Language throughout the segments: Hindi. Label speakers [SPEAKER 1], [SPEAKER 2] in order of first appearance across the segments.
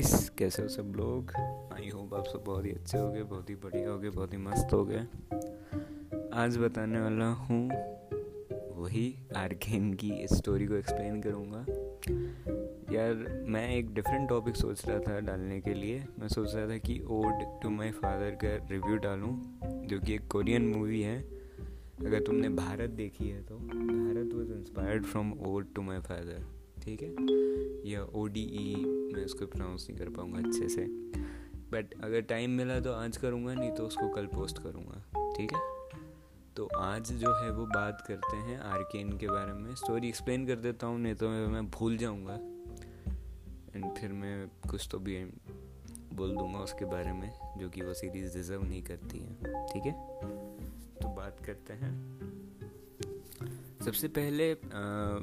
[SPEAKER 1] गाइस, कैसे हो सब लोग? आई होप आप सब बहुत ही अच्छे हो गए बहुत ही बढ़िया हो गए बहुत ही मस्त हो गए आज बताने वाला हूँ, वही आर्केन की स्टोरी को एक्सप्लेन करूँगा। यार, मैं एक डिफरेंट टॉपिक सोच रहा था डालने के लिए। मैं सोच रहा था कि ओड टू माय फादर का रिव्यू डालूँ, जो कि एक कोरियन मूवी है। अगर तुमने भारत देखी है तो। Bharat was inspired from ode to my father ठीक है? या ओ डी ई मैं उसको प्रोनाउंस नहीं कर पाऊँगा अच्छे से। बट अगर टाइम मिला तो आज करूँगा नहीं तो उसको कल पोस्ट करूँगा ठीक है? तो आज जो है वो बात करते हैं आर्केन के बारे में। स्टोरी एक्सप्लेन कर देता हूँ नहीं तो मैं भूल जाऊँगा। एंड फिर मैं कुछ तो भी बोल दूँगा उसके बारे में जो कि वो सीरीज़ डिज़र्व नहीं करती है ठीक है? तो बात करते हैं। सबसे पहले आ,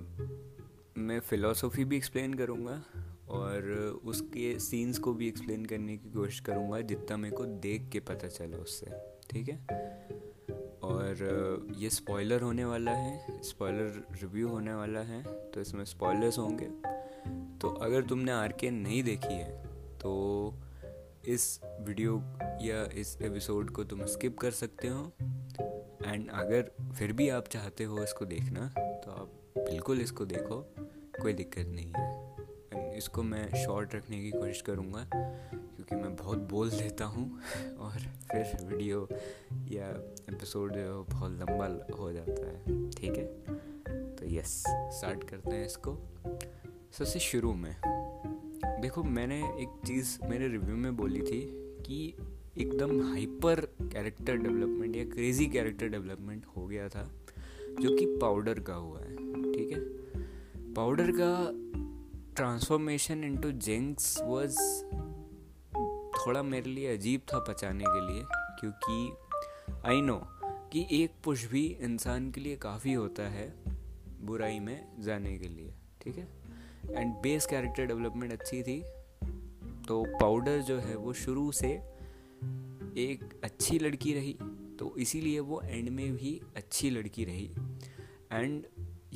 [SPEAKER 1] मैं फ़िलासफ़ी भी एक्सप्लेन करूँगा। और उसके सीन्स को भी एक्सप्लेन करने की कोशिश करूँगा, जितना मेरे को देख के पता चला उससे, ठीक है? और, ये स्पॉइलर होने वाला है स्पॉइलर रिव्यू होने वाला है तो इसमें स्पॉयलर्स होंगे। तो अगर तुमने आर के नहीं देखी है तो इस वीडियो या इस एपिसोड को तुम स्किप कर सकते हो। एंड अगर फिर भी आप चाहते हो इसको देखना तो आप बिल्कुल इसको देखो, कोई दिक्कत नहीं है। इसको मैं शॉर्ट रखने की कोशिश करूँगा, क्योंकि मैं बहुत बोल देता हूँ, और फिर वीडियो या एपिसोड जो बहुत लंबा हो जाता है। ठीक है? तो यस स्टार्ट करते हैं इसको। सबसे शुरू में, देखो मैंने एक चीज़ मेरे रिव्यू में बोली थी कि एकदम हाइपर कैरेक्टर डेवलपमेंट या क्रेजी कैरेक्टर डेवलपमेंट हो गया था, जो कि पाउडर का हुआ है। ठीक है? पाउडर का ट्रांसफॉर्मेशन इनटू जेंक्स वाज थोड़ा मेरे लिए अजीब था पचाने के लिए, क्योंकि आई नो कि एक पुश भी इंसान के लिए काफ़ी होता है बुराई में जाने के लिए, ठीक है? एंड बेस कैरेक्टर डेवलपमेंट अच्छी थी तो पाउडर जो है वो शुरू से एक अच्छी लड़की रही तो इसीलिए वो एंड में भी अच्छी लड़की रही। एंड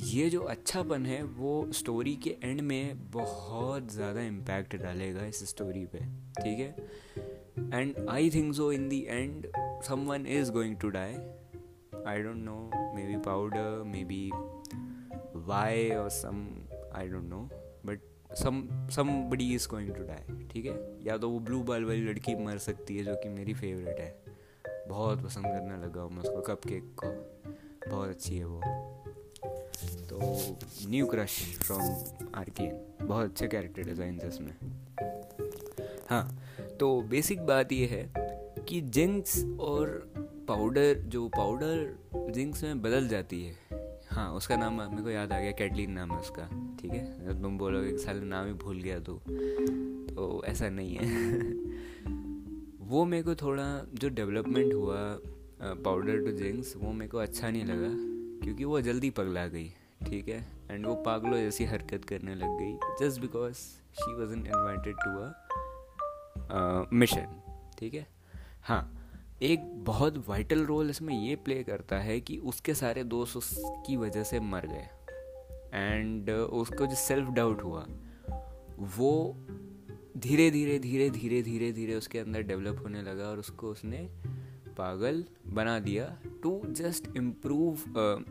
[SPEAKER 1] ये जो अच्छापन है, वो स्टोरी के एंड में बहुत ज़्यादा इम्पैक्ट डालेगा इस स्टोरी पे, ठीक है? And I think so in the end someone is going to die I don't know maybe Powder maybe Vi और some I don't know but some somebody is going to die ठीक है? या तो वो ब्लू बाल वाली लड़की मर सकती है, जो कि मेरी फेवरेट है। बहुत पसंद करने लगा हूँ मैं उसको कप केक को। बहुत अच्छी है वो। तो न्यू क्रश फ्रॉम आर्कियन बहुत अच्छे कैरेक्टर डिज़ाइन थे इसमें। हाँ तो बेसिक बात ये है कि जिंक्स और पाउडर जो पाउडर जिंक्स में बदल जाती है। हाँ उसका नाम मेरे को याद आ गया कैटलिन नाम है उसका, ठीक है? तुम बोलोगे साल नाम ही भूल गया तू तो ऐसा नहीं है। वो मेरे को थोड़ा, जो डेवलपमेंट हुआ पाउडर टू जिंक्स, वो मेरे को अच्छा नहीं लगा, क्योंकि वो जल्दी पगला गई। ठीक है? एंड वो पागलों जैसी हरकत करने लग गई just because she was invited to a mission ठीक है? हाँ एक बहुत वाइटल रोल इसमें ये प्ले करता है कि उसके सारे दोस्त उसकी वजह से मर गए। एंड उसको जो सेल्फ डाउट हुआ, वो धीरे धीरे धीरे धीरे धीरे धीरे उसके अंदर डेवलप होने लगा और उसको उसने पागल बना दिया टू जस्ट इम्प्रूव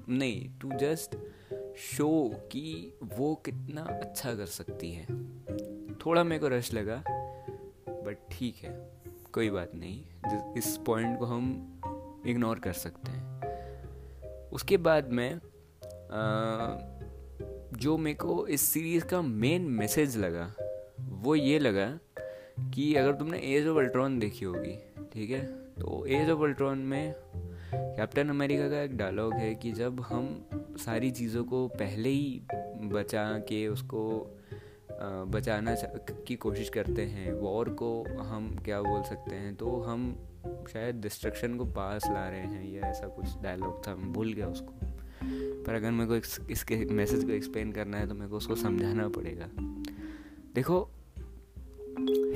[SPEAKER 1] नहीं टू जस्ट शो कि वो कितना अच्छा कर सकती है। थोड़ा मेरे को रश लगा बट ठीक है, कोई बात नहीं। इस पॉइंट को हम इग्नोर कर सकते हैं। उसके बाद में जो मेरे को इस सीरीज़ का मेन मैसेज लगा, वो ये लगा कि अगर तुमने एज ऑफ़ अल्ट्रॉन देखी होगी, ठीक है? तो एज ऑफ़ अल्ट्रॉन में कैप्टन अमेरिका का एक डायलॉग है कि जब हम सारी चीज़ों को पहले ही बचा के उसको बचाना की कोशिश करते हैं वॉर को हम क्या बोल सकते हैं तो हम शायद डिस्ट्रक्शन को पास ला रहे हैं या ऐसा कुछ डायलॉग था, मैं भूल गया उसको। पर अगर मेरे को इसके मैसेज को एक्सप्लेन करना है तो मेरे को उसको समझाना पड़ेगा। देखो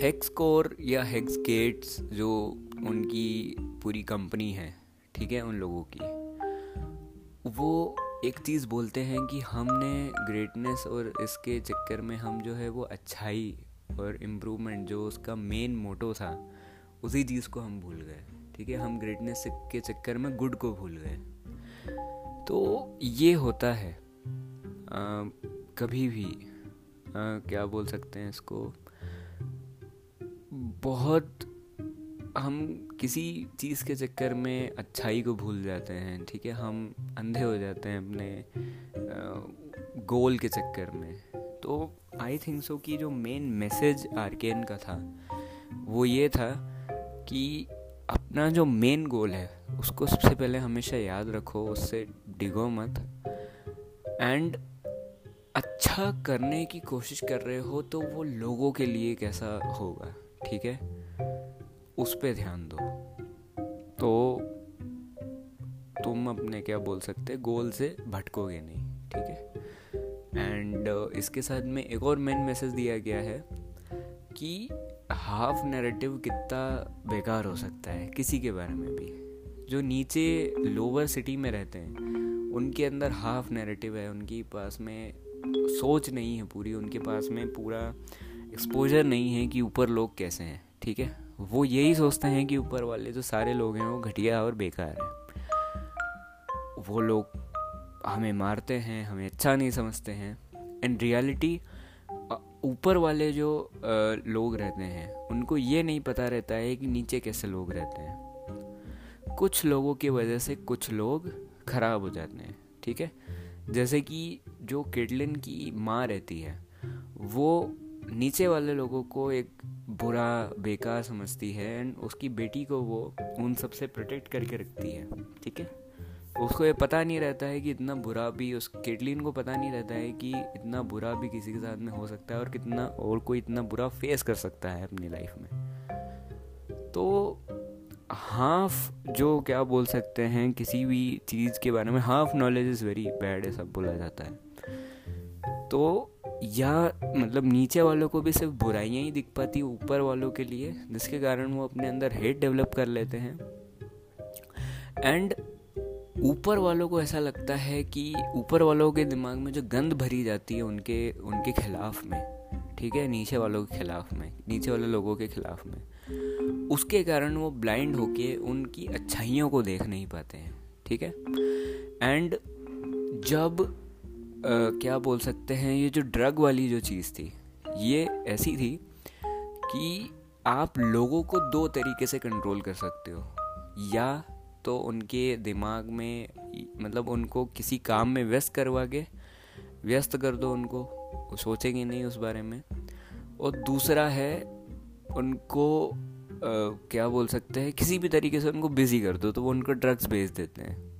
[SPEAKER 1] हेक्स कोर या हेक्स गेट्स जो उनकी पूरी कंपनी है ठीक है उन लोगों की। वो एक चीज़ बोलते हैं कि हमने ग्रेटनेस और इसके चक्कर में हम जो है वो अच्छाई और इम्प्रूवमेंट जो उसका मेन मोटो था उसी चीज़ को हम भूल गए। ठीक है हम ग्रेटनेस के चक्कर में गुड को भूल गए। तो ये होता है। आ, कभी भी आ, क्या बोल सकते हैं इसको? बहुत हम किसी चीज़ के चक्कर में अच्छाई को भूल जाते हैं, ठीक है? हम अंधे हो जाते हैं अपने गोल के चक्कर में। तो आई थिंक सो कि जो मेन मैसेज आर्केन का था, वो ये था कि अपना जो मेन गोल है, उसको सबसे पहले हमेशा याद रखो, उससे डिगो मत। एंड अच्छा करने की कोशिश कर रहे हो तो वो लोगों के लिए कैसा होगा, ठीक है? उस पर ध्यान दो। तो तुम अपने क्या बोल सकते गोल से भटकोगे नहीं ठीक है? एंड uh, इसके साथ में एक और मेन मैसेज दिया गया है कि हाफ़ नैरेटिव कितना बेकार हो सकता है किसी के बारे में भी। जो नीचे लोअर सिटी में रहते हैं उनके अंदर हाफ़ नैरेटिव है उनके पास में सोच नहीं है पूरी उनके पास में पूरा एक्सपोजर नहीं है कि ऊपर लोग कैसे हैं ठीक है? वो यही सोचते हैं कि ऊपर वाले जो सारे लोग हैं वो घटिया और बेकार हैं। वो लोग हमें मारते हैं, हमें अच्छा नहीं समझते हैं। एंड रियलिटी ऊपर वाले जो लोग रहते हैं, उनको ये नहीं पता रहता है कि नीचे कैसे लोग रहते हैं। कुछ लोगों की वजह से कुछ लोग खराब हो जाते हैं, ठीक है? जैसे कि जो किडलिन की माँ रहती है, वो नीचे वाले लोगों को एक बुरा, बेकार समझती है एंड उसकी बेटी को वो उन सबसे प्रोटेक्ट करके रखती है, ठीक है? उसको ये पता नहीं रहता है कि इतना बुरा भी, उस केटलिन को पता नहीं रहता है कि इतना बुरा भी किसी के साथ में हो सकता है और कितना और कोई इतना बुरा फेस कर सकता है अपनी लाइफ में। तो हाफ़ जो क्या बोल सकते हैं, किसी भी चीज़ के बारे में half knowledge is very bad सब बोला जाता है। तो या मतलब नीचे वालों को भी सिर्फ़ बुराइयाँ ही दिख पाती ऊपर वालों के लिए, जिसके कारण वो अपने अंदर हेट डेवलप कर लेते हैं। एंड ऊपर वालों को ऐसा लगता है कि ऊपर वालों के दिमाग में जो गंद भरी जाती है उनके उनके खिलाफ में, ठीक है, नीचे वालों के खिलाफ में, नीचे वाले लोगों के खिलाफ में, उसके कारण वो ब्लाइंड होके उनकी अच्छाइयों को देख नहीं पाते हैं, ठीक है? एंड जब क्या बोल सकते हैं ये जो ड्रग वाली जो चीज़ थी ये ऐसी थी कि आप लोगों को दो तरीके से कंट्रोल कर सकते हो। या तो उनके दिमाग में मतलब उनको किसी काम में व्यस्त करवा के व्यस्त कर दो उनको सोचेंगे नहीं उस बारे में। और दूसरा है उनको आ, क्या बोल सकते हैं किसी भी तरीके से उनको बिज़ी कर दो तो वो उनको ड्रग्स भेज देते हैं।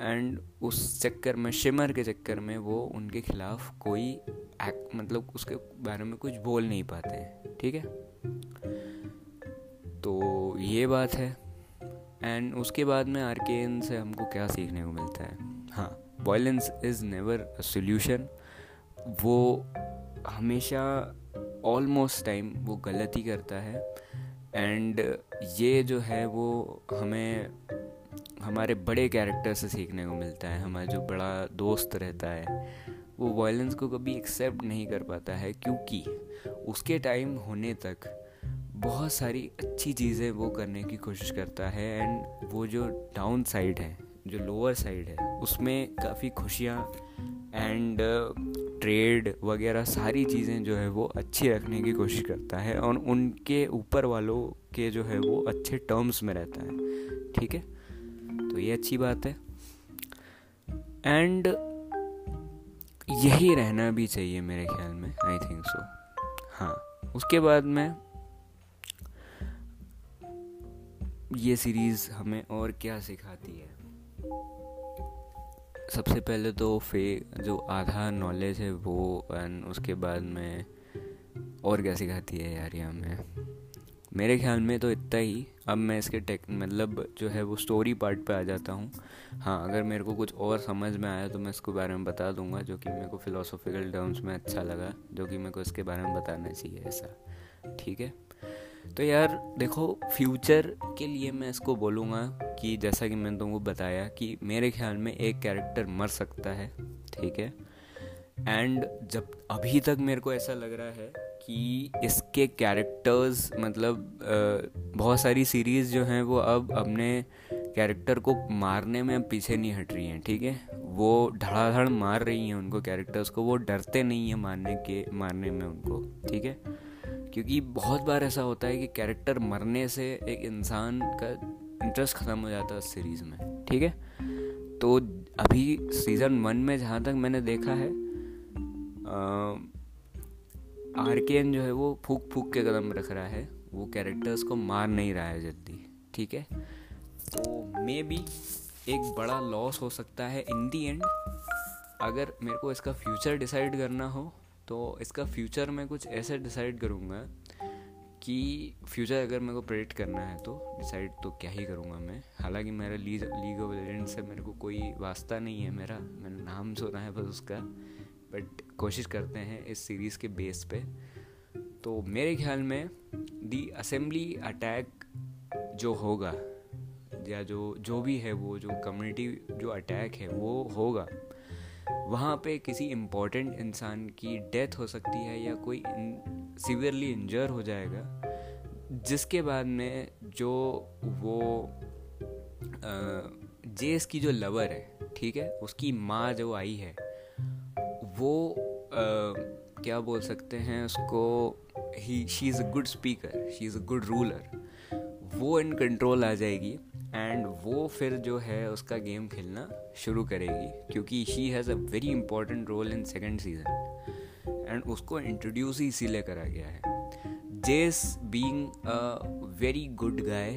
[SPEAKER 1] एंड उस चक्कर में, शिमर के चक्कर में वो उनके खिलाफ कोई एक्ट मतलब उसके बारे में कुछ बोल नहीं पाते, ठीक है? तो ये बात है। एंड उसके बाद में आर्केन से हमको क्या सीखने को मिलता है? हाँ violence is never a solution वो हमेशा ऑलमोस्ट टाइम वो गलती करता है। एंड ये जो है वो हमें हमारे बड़े कैरेक्टर से सीखने को मिलता है, हमारा जो बड़ा दोस्त रहता है, वो वायलेंस को कभी एक्सेप्ट नहीं कर पाता है क्योंकि उसके टाइम होने तक बहुत सारी अच्छी चीज़ें वो करने की कोशिश करता है एंड वो जो डाउन साइड है, जो लोअर साइड है, उसमें काफ़ी खुशियाँ एंड ट्रेड वगैरह सारी चीज़ें जो है वो अच्छी रखने की कोशिश करता है और उनके ऊपर वालों के जो है वो अच्छे टर्म्स में रहता है, ठीक है? तो ये अच्छी बात है। एंड यही रहना भी चाहिए मेरे ख्याल में आई थिंक सो हाँ उसके बाद में ये सीरीज़ हमें और क्या सिखाती है? सबसे पहले तो फे, जो आधा नॉलेज है वो एंड उसके बाद में और क्या सिखाती है यार ये हमें मेरे ख्याल में तो इतना ही। अब मैं इसके टेक मतलब जो है वो स्टोरी पार्ट पे आ जाता हूँ। हाँ अगर मेरे को कुछ और समझ में आया तो मैं इसके बारे में बता दूँगा, जो कि मेरे को फ़िलोसॉफिकल टर्म्स में अच्छा लगा, जो कि मेरे को इसके बारे में बताना चाहिए ऐसा। ठीक है? तो यार, देखो फ्यूचर के लिए मैं इसको बोलूँगा कि जैसा कि मैंने तुमको बताया कि मेरे ख्याल में एक कैरेक्टर मर सकता है। ठीक है? एंड जब अभी तक मेरे को ऐसा लग रहा है कि इसके कैरेक्टर्स मतलब बहुत सारी सीरीज़ जो हैं वो अब अपने कैरेक्टर को मारने में पीछे नहीं हट रही हैं, ठीक है? वो धड़ाधड़ मार रही हैं उनको कैरेक्टर्स को, वो डरते नहीं हैं मारने के, मारने में उनको, ठीक है? क्योंकि बहुत बार ऐसा होता है कि कैरेक्टर मरने से एक इंसान का इंटरेस्ट ख़त्म हो जाता है उस सीरीज़ में, ठीक है? तो अभी सीज़न वन में जहाँ तक मैंने देखा है आर के एन जो है वो फूक फूक के कदम रख रहा है। वो कैरेक्टर्स को मार नहीं रहा है जल्दी, ठीक है? तो मे बी एक बड़ा लॉस हो सकता है इन दी एंड अगर मेरे को इसका फ्यूचर डिसाइड करना हो तो इसका फ्यूचर मैं कुछ ऐसे डिसाइड करूँगा कि फ्यूचर अगर मेरे को प्रेडिक्ट करना है तो डिसाइड तो क्या ही करूँगा मैं। हालाँकि मेरा लीग लीग ऑफ़ लेजेंड से मेरे को कोई वास्ता नहीं है मेरा, मैंने नाम सुना है बस उसका। बट कोशिश करते हैं इस सीरीज़ के बेस पे। तो मेरे ख्याल में दी असेंबली अटैक जो होगा, या जो जो भी है वो, जो कम्युनिटी जो अटैक है, वो होगा। वहाँ पे किसी इम्पोर्टेंट इंसान की डेथ हो सकती है या कोई सीवियरली इंजर हो जाएगा, जिसके बाद में जो वो जेस की जो लवर है, ठीक है, उसकी माँ जो आई है वो आ, क्या बोल सकते हैं उसको ही she is a good speaker she is a good ruler वो इन कंट्रोल आ जाएगी एंड वो फिर जो है उसका गेम खेलना शुरू करेगी क्योंकि she has a very important role in second season and उसको इंट्रोड्यूस ही इसीलिए करा गया है। Jayce being a very good guy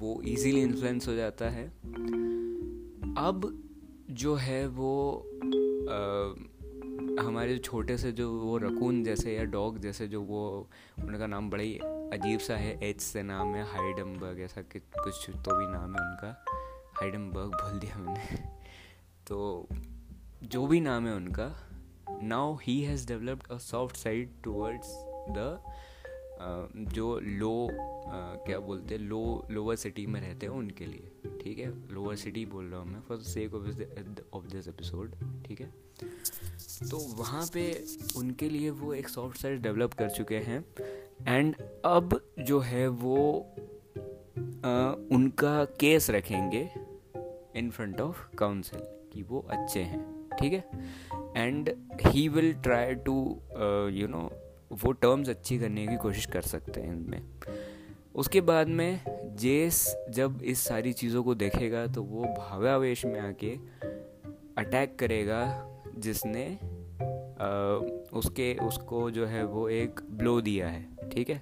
[SPEAKER 1] वो इजीली इन्फ्लुएंस हो जाता है। अब जो है वो आ, हमारे छोटे से जो वो रकून जैसे या डॉग जैसे जो वो, उनका नाम बड़ा ही अजीब सा है एच से नाम है हाइडमबर्ग ऐसा कि, कुछ तो भी नाम है उनका। हाइडमबर्ग बोल दिया मैंने। तो जो भी नाम है उनका now he has developed a soft side towards the जो लो क्या बोलते हैं लो लोअर सिटी में रहते हैं उनके लिए, ठीक है? लोअर सिटी बोल रहा हूँ मैं for the sake of this episode ठीक है? तो वहाँ पे उनके लिए वो एक सॉफ्ट साइड डेवलप कर चुके हैं। एंड अब जो है वो आ, उनका केस रखेंगे इन फ्रंट ऑफ़ काउंसिल कि वो अच्छे हैं ठीक है? And he will try to you know वो टर्म्स अच्छी करने की कोशिश कर सकते हैं इनमें। उसके बाद में जेस जब इस सारी चीज़ों को देखेगा तो वो भावावेश में आके अटैक करेगा जिसने आ, उसके उसको जो है वो एक ब्लो दिया है ठीक है?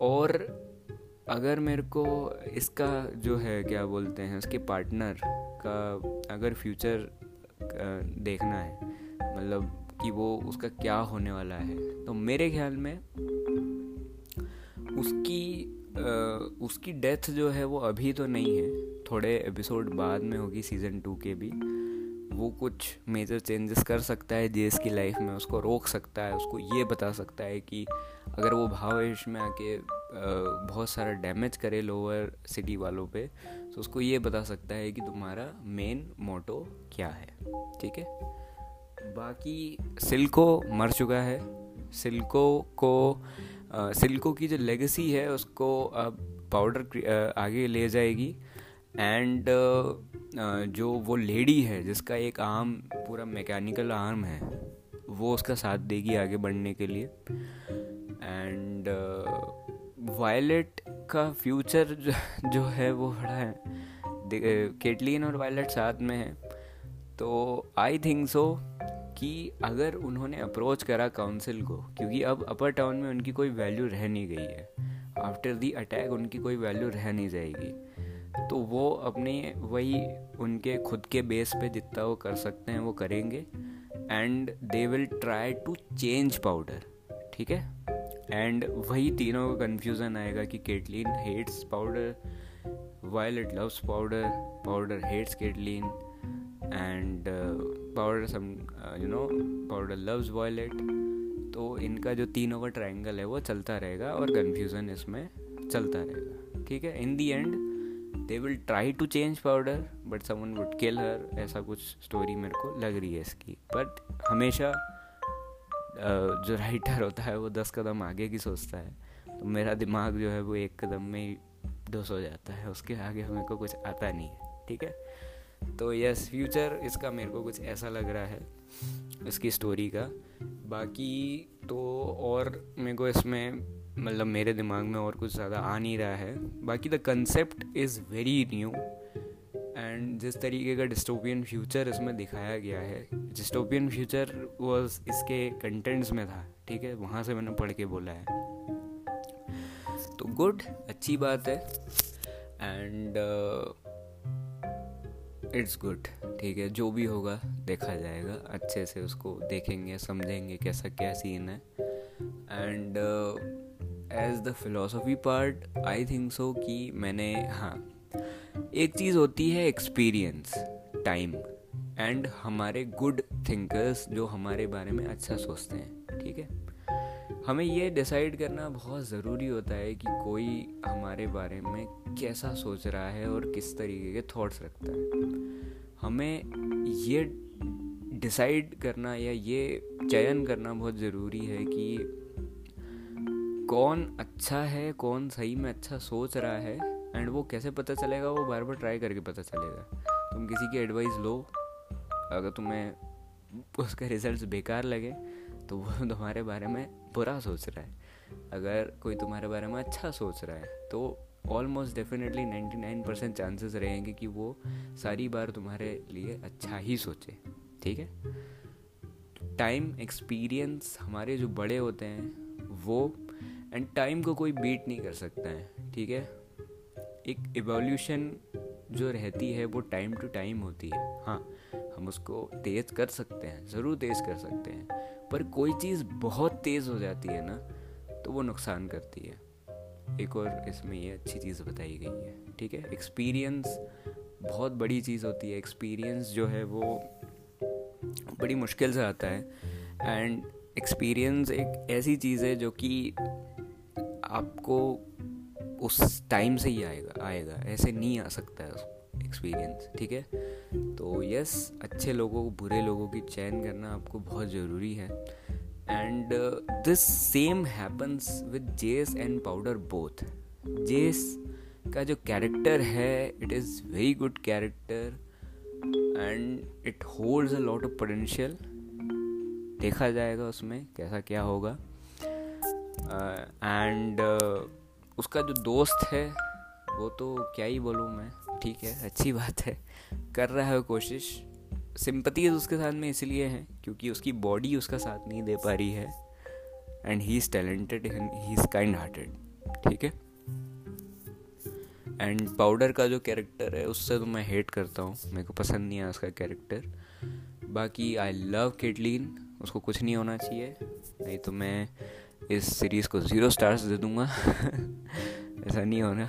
[SPEAKER 1] और अगर मेरे को इसका जो है क्या बोलते हैं उसके पार्टनर का अगर फ्यूचर देखना है मतलब कि वो उसका क्या होने वाला है तो मेरे ख्याल में उसकी आ, उसकी डेथ जो है वो अभी तो नहीं है थोड़े एपिसोड बाद में होगी सीज़न टू के भी। वो कुछ मेजर चेंजेस कर सकता है जेस की लाइफ में, उसको रोक सकता है, उसको ये बता सकता है कि अगर वो भावेश में आके बहुत सारा डैमेज करे लोअर सिटी वालों पे तो उसको ये बता सकता है कि तुम्हारा मेन मोटो क्या है। ठीक है? बाकी सिल्को मर चुका है। सिल्को को सिल्को की जो लेगेसी है, उसको अब पाउडर आगे ले जाएगी। एंड जो वो लेडी है, जिसका एक आर्म पूरा मैकेनिकल आर्म है, वो उसका साथ देगी आगे बढ़ने के लिए। एंड वायलेट का फ्यूचर जो है वो बड़ा है। केटलिन और वायलेट साथ में है। तो आई थिंक सो कि अगर उन्होंने अप्रोच करा काउंसिल को, क्योंकि अब अपर टाउन में उनकी कोई वैल्यू रह नहीं गई है। आफ्टर दी अटैक उनकी कोई वैल्यू रह नहीं जाएगी। तो वो अपने वही उनके खुद के बेस पे जितना वो कर सकते हैं, वो करेंगे। And they will try to change Powder ठीक है? एंड वही तीनों का कन्फ्यूज़न आएगा कि Caitlyn hates Powder Violet loves Powder Powder hates Caitlyn and Powder some you know Powder loves Violet तो इनका जो तीनों का ट्रायंगल है, वो चलता रहेगा और कन्फ्यूज़न इसमें चलता रहेगा, ठीक है? In the end they will try to change Powder but someone would kill her ऐसा कुछ स्टोरी मेरे को लग रही है इसकी। बट हमेशा जो राइटर होता है, वो दस कदम आगे की सोचता है। तो मेरा दिमाग जो है, वो एक कदम में ही डोस हो जाता है। उसके आगे मेरे को कुछ आता नहीं है, ठीक है? तो यस फ्यूचर इसका मेरे को कुछ ऐसा लग रहा है, इसकी स्टोरी का। बाकी तो और मेरे को इसमें मतलब मेरे दिमाग में और कुछ ज़्यादा आ नहीं रहा है। बाकी the concept is very new and जिस तरीके का डिस्टोपियन फ्यूचर इसमें दिखाया गया है डिस्टोपियन फ्यूचर वॉज़ इसके कंटेंट्स में था, ठीक है? वहाँ से मैंने पढ़ के बोला है। तो गुड अच्छी बात है एंड इट्स गुड ठीक है? जो भी होगा देखा जाएगा, अच्छे से उसको देखेंगे, समझेंगे कैसा क्या सीन है। And as the philosophy part I think so कि मैंने हाँ एक चीज़ होती है एक्सपीरियंस टाइम एंड हमारे गुड थिंकर्स जो हमारे बारे में अच्छा सोचते हैं, ठीक है? हमें ये डिसाइड करना बहुत ज़रूरी होता है कि कोई हमारे बारे में कैसा सोच रहा है और किस तरीके के थॉट्स रखता है। हमें ये डिसाइड करना या ये चयन करना बहुत ज़रूरी है कि कौन अच्छा है, कौन सही में अच्छा सोच रहा है एंड वो कैसे पता चलेगा, वो बार बार ट्राई करके पता चलेगा। तुम किसी की एडवाइस लो, अगर तुम्हें उसका रिज़ल्ट बेकार लगे तो वो तुम्हारे बारे में बुरा सोच रहा है। अगर कोई तुम्हारे बारे में अच्छा सोच रहा है तो ऑलमोस्ट डेफिनेटली 99 परसेंट चांसेस रहेंगे कि वो सारी बार तुम्हारे लिए अच्छा ही सोचे, ठीक है? टाइम एक्सपीरियंस हमारे जो बड़े होते हैं, वो एंड टाइम को कोई बीट नहीं कर सकता है, ठीक है? एक एवोल्यूशन जो रहती है, वो टाइम टू टाइम होती है। हाँ हम उसको तेज़ कर सकते हैं, ज़रूर तेज़ कर सकते हैं। पर कोई चीज़ बहुत तेज़ हो जाती है ना तो वो नुकसान करती है। एक और इसमें ये अच्छी चीज़ बताई गई है, ठीक है? एक्सपीरियंस बहुत बड़ी चीज़ होती है। एक्सपीरियंस जो है, वो बड़ी मुश्किल से आता है। एंड एक्सपीरियंस एक ऐसी चीज़ है जो कि आपको उस टाइम से ही आएगा आएगा। ऐसे नहीं आ सकता है एक्सपीरियंस ठीक है? तो यस अच्छे लोगों को बुरे लोगों की चयन करना आपको बहुत ज़रूरी है। And this same happens with Jayce and Powder both Jayce का जो कैरेक्टर है it is very good character and it holds a lot of potential देखा जाएगा उसमें कैसा क्या होगा। एंड uh, uh, उसका जो दोस्त है वो तो क्या ही बोलूँ मैं? ठीक है अच्छी बात है। कर रहा है कोशिश। सिंपति उसके साथ में इसलिए है क्योंकि उसकी बॉडी उसका साथ नहीं दे पा रही है। And he is talented he is kind hearted ठीक है? एंड पाउडर का जो कैरेक्टर है उससे तो मैं हेट करता हूँ। मेरे को पसंद नहीं आया उसका कैरेक्टर बाकी आई लव केटलिन उसको कुछ नहीं होना चाहिए। नहीं तो मैं इस सीरीज़ को ज़ीरो स्टार्स दे दूँगा। ऐसा नहीं होना,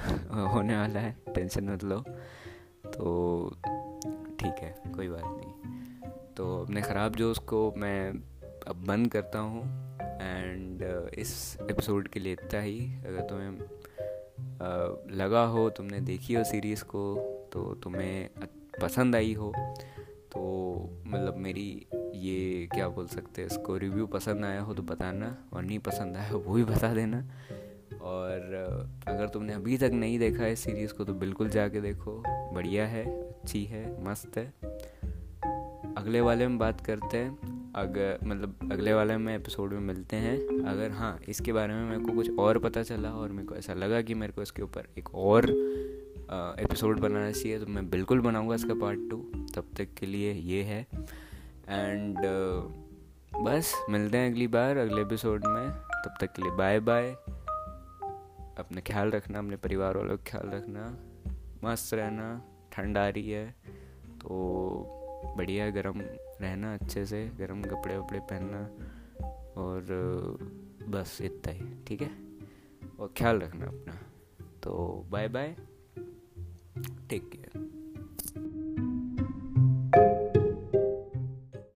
[SPEAKER 1] होने वाला है टेंशन मत लो। तो ठीक है, कोई बात नहीं। तो अपने ख़राब जोश को मैं अब बंद करता हूँ एंड इस एपिसोड के लिए इतना ही। अगर तुम्हें लगा हो, तुमने देखी हो सीरीज़ को तो तुम्हें पसंद आई हो तो मतलब मेरी ये क्या बोल सकते हैं, इसको रिव्यू पसंद आया हो तो बताना, और नहीं पसंद आया हो वो भी बता देना। और अगर तुमने अभी तक नहीं देखा है सीरीज़ को तो बिल्कुल जाके देखो, बढ़िया है, अच्छी है, मस्त है। अगले वाले में बात करते हैं अगर मतलब अगले वाले में एपिसोड में मिलते हैं। अगर हाँ इसके बारे में मेरे को कुछ और पता चला और मेरे को ऐसा लगा कि मेरे को इसके ऊपर एक और एपिसोड बनाना चाहिए तो मैं बिल्कुल बनाऊँगा इसका पार्ट टू तब तक के लिए ये है। एंड uh, बस मिलते हैं अगली बार अगले एपिसोड में। तब तक के लिए बाय बाय अपने ख्याल रखना अपने परिवार वालों का ख्याल रखना। मस्त रहना ठंड आ रही है। तो बढ़िया गर्म रहना अच्छे से गर्म कपड़े वपड़े पहनना। और uh, बस इतना ही ठीक है? और ख्याल रखना अपना। तो बाय बाय टेक केयर